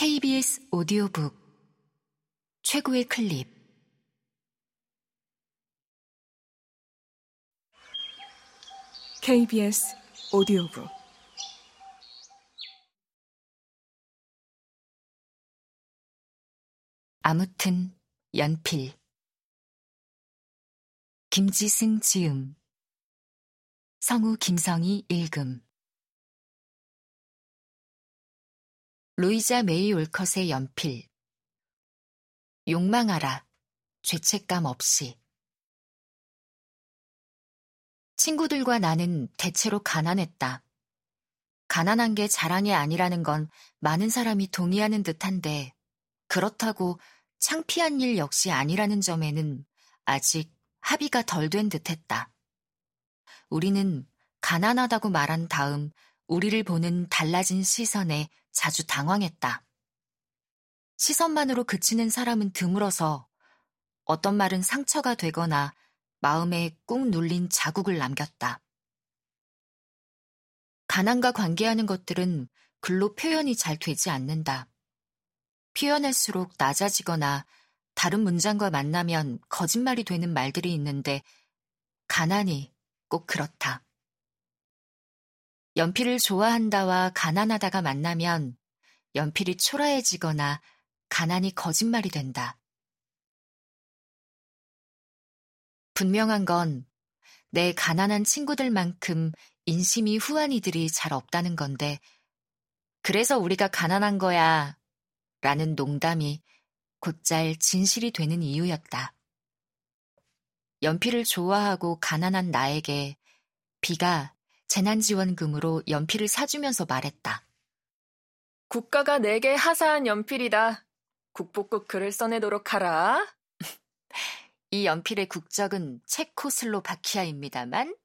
KBS 오디오북 최고의 클립. KBS 오디오북. 아무튼 연필. 김지승 지음. 성우 김성희 읽음 루이자 메이 올컷의 연필 욕망하라 죄책감 없이 친구들과 나는 대체로 가난했다. 가난한 게 자랑이 아니라는 건 많은 사람이 동의하는 듯한데 그렇다고 창피한 일 역시 아니라는 점에는 아직 합의가 덜 된 듯했다. 우리는 가난하다고 말한 다음 우리를 보는 달라진 시선에 자주 당황했다. 시선만으로 그치는 사람은 드물어서 어떤 말은 상처가 되거나 마음에 꾹 눌린 자국을 남겼다. 가난과 관계하는 것들은 글로 표현이 잘 되지 않는다. 표현할수록 낮아지거나 다른 문장과 만나면 거짓말이 되는 말들이 있는데 가난이 꼭 그렇다. 연필을 좋아한다와 가난하다가 만나면 연필이 초라해지거나 가난이 거짓말이 된다. 분명한 건 내 가난한 친구들만큼 인심이 후한 이들이 잘 없다는 건데, 그래서 우리가 가난한 거야. 라는 농담이 곧잘 진실이 되는 이유였다. 연필을 좋아하고 가난한 나에게 비가 재난지원금으로 연필을 사주면서 말했다. 국가가 내게 하사한 연필이다. 국보국 글을 써내도록 하라. 이 연필의 국적은 체코슬로바키아입니다만.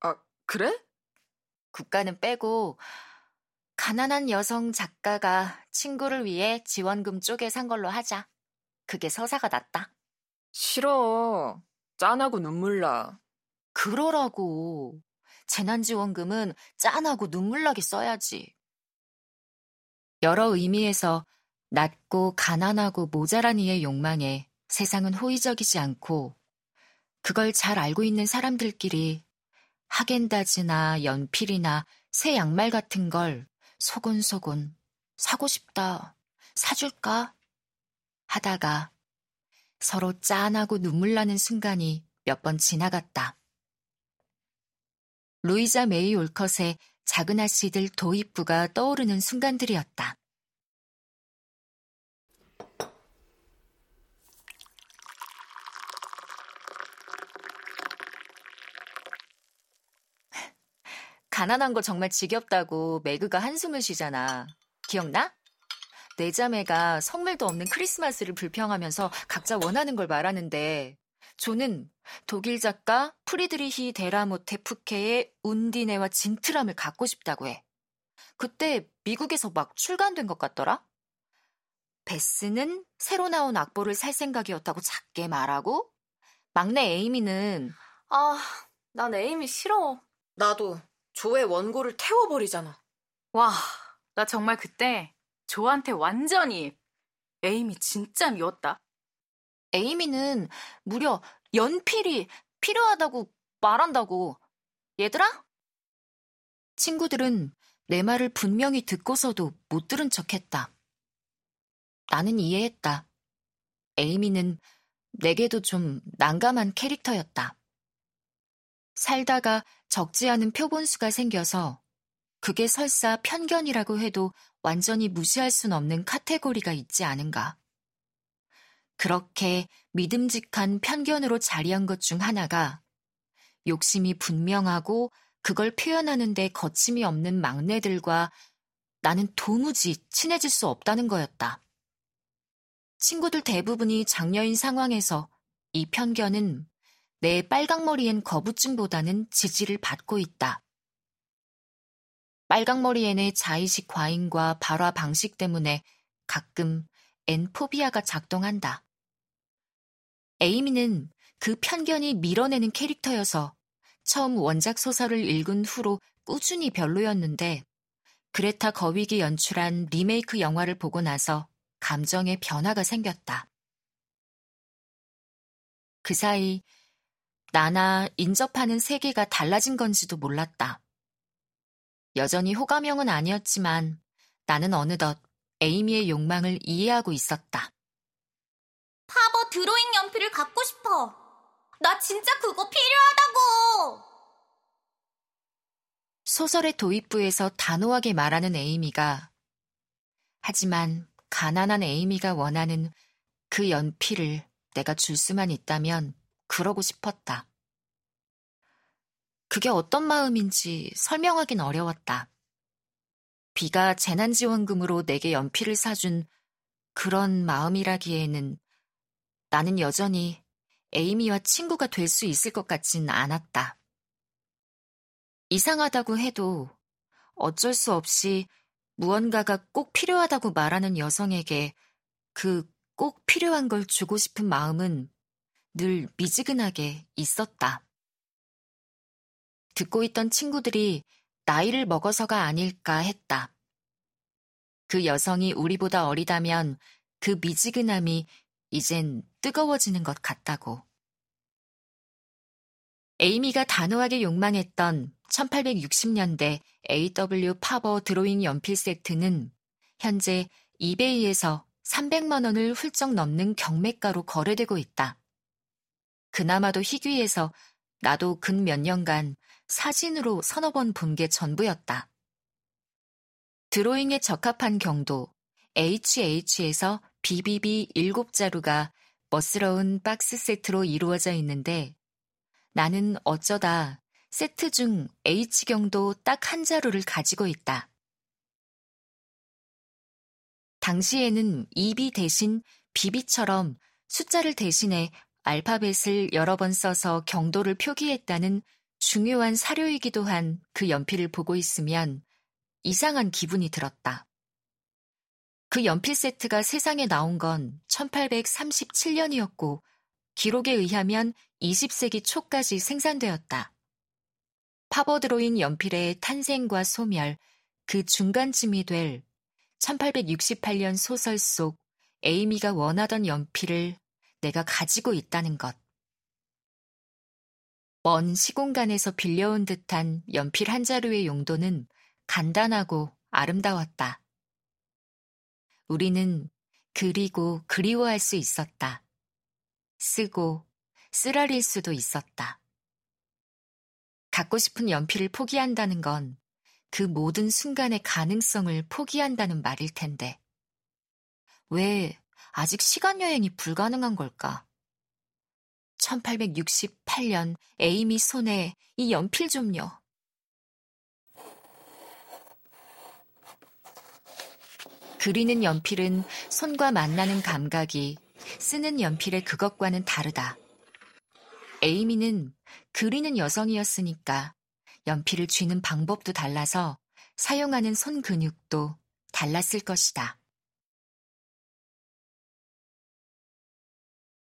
아, 그래? 국가는 빼고 가난한 여성 작가가 친구를 위해 지원금 쪼개 산 걸로 하자. 그게 서사가 낫다. 싫어. 짠하고 눈물 나. 그러라고. 재난지원금은 짠하고 눈물나게 써야지. 여러 의미에서 낮고 가난하고 모자란 이의 욕망에 세상은 호의적이지 않고 그걸 잘 알고 있는 사람들끼리 하겐다즈나 연필이나 새 양말 같은 걸 소곤소곤 사고 싶다, 사줄까? 하다가 서로 짠하고 눈물 나는 순간이 몇 번 지나갔다. 루이자 메이 올컷의 작은 아씨들 도입부가 떠오르는 순간들이었다. 가난한 거 정말 지겹다고 매그가 한숨을 쉬잖아. 기억나? 내 자매가 선물도 없는 크리스마스를 불평하면서 각자 원하는 걸 말하는데 조는 독일 작가 프리드리히 데라모테 푸케의 운디네와 진트람을 갖고 싶다고 해. 그때 미국에서 막 출간된 것 같더라? 베스는 새로 나온 악보를 살 생각이었다고 작게 말하고 막내 에이미는 아, 난 에이미 싫어. 나도 조의 원고를 태워버리잖아. 와, 나 정말 그때 조한테 완전히 에이미 진짜 미웠다. 에이미는 무려 연필이 필요하다고 말한다고. 얘들아? 친구들은 내 말을 분명히 듣고서도 못 들은 척 했다. 나는 이해했다. 에이미는 내게도 좀 난감한 캐릭터였다. 살다가 적지 않은 표본수가 생겨서 그게 설사 편견이라고 해도 완전히 무시할 순 없는 카테고리가 있지 않은가. 그렇게 믿음직한 편견으로 자리한 것 중 하나가 욕심이 분명하고 그걸 표현하는데 거침이 없는 막내들과 나는 도무지 친해질 수 없다는 거였다. 친구들 대부분이 장녀인 상황에서 이 편견은 내 빨강머리엔 거부증보다는 지지를 받고 있다. 빨강머리엔의 자의식 과잉과 발화 방식 때문에 가끔 엔포비아가 작동한다. 에이미는 그 편견이 밀어내는 캐릭터여서 처음 원작 소설을 읽은 후로 꾸준히 별로였는데 그레타 거윅이 연출한 리메이크 영화를 보고 나서 감정의 변화가 생겼다. 그 사이 나나 인접하는 세계가 달라진 건지도 몰랐다. 여전히 호감형은 아니었지만 나는 어느덧 에이미의 욕망을 이해하고 있었다. 파버 드로잉 연필을 갖고 싶어. 나 진짜 그거 필요하다고! 소설의 도입부에서 단호하게 말하는 에이미가 하지만 가난한 에이미가 원하는 그 연필을 내가 줄 수만 있다면 그러고 싶었다. 그게 어떤 마음인지 설명하긴 어려웠다. 비가 재난지원금으로 내게 연필을 사준 그런 마음이라기에는 나는 여전히 에이미와 친구가 될 수 있을 것 같진 않았다. 이상하다고 해도 어쩔 수 없이 무언가가 꼭 필요하다고 말하는 여성에게 그 꼭 필요한 걸 주고 싶은 마음은 늘 미지근하게 있었다. 듣고 있던 친구들이 나이를 먹어서가 아닐까 했다. 그 여성이 우리보다 어리다면 그 미지근함이 이젠 뜨거워지는 것 같다고. 에이미가 단호하게 욕망했던 1860년대 AW 파버 드로잉 연필 세트는 현재 이베이에서 300만 원을 훌쩍 넘는 경매가로 거래되고 있다. 그나마도 희귀해서 나도 근 몇 년간 사진으로 서너 번 본 게 전부였다. 드로잉에 적합한 경도 HH에서 BBB 7자루가 멋스러운 박스 세트로 이루어져 있는데 나는 어쩌다 세트 중 H경도 딱 한 자루를 가지고 있다. 당시에는 EB 대신 BB처럼 숫자를 대신해 알파벳을 여러 번 써서 경도를 표기했다는 중요한 사료이기도 한 그 연필을 보고 있으면 이상한 기분이 들었다. 그 연필 세트가 세상에 나온 건 1837년이었고 기록에 의하면 20세기 초까지 생산되었다. 파버드로잉 연필의 탄생과 소멸, 그 중간쯤이 될 1868년 소설 속 에이미가 원하던 연필을 내가 가지고 있다는 것. 먼 시공간에서 빌려온 듯한 연필 한 자루의 용도는 간단하고 아름다웠다. 우리는 그리고 그리워할 수 있었다. 쓰고 쓰라릴 수도 있었다. 갖고 싶은 연필을 포기한다는 건 그 모든 순간의 가능성을 포기한다는 말일 텐데. 왜 아직 시간 여행이 불가능한 걸까? 1868년 에이미 손에 이 연필 좀요. 그리는 연필은 손과 만나는 감각이 쓰는 연필의 그것과는 다르다. 에이미는 그리는 여성이었으니까 연필을 쥐는 방법도 달라서 사용하는 손 근육도 달랐을 것이다.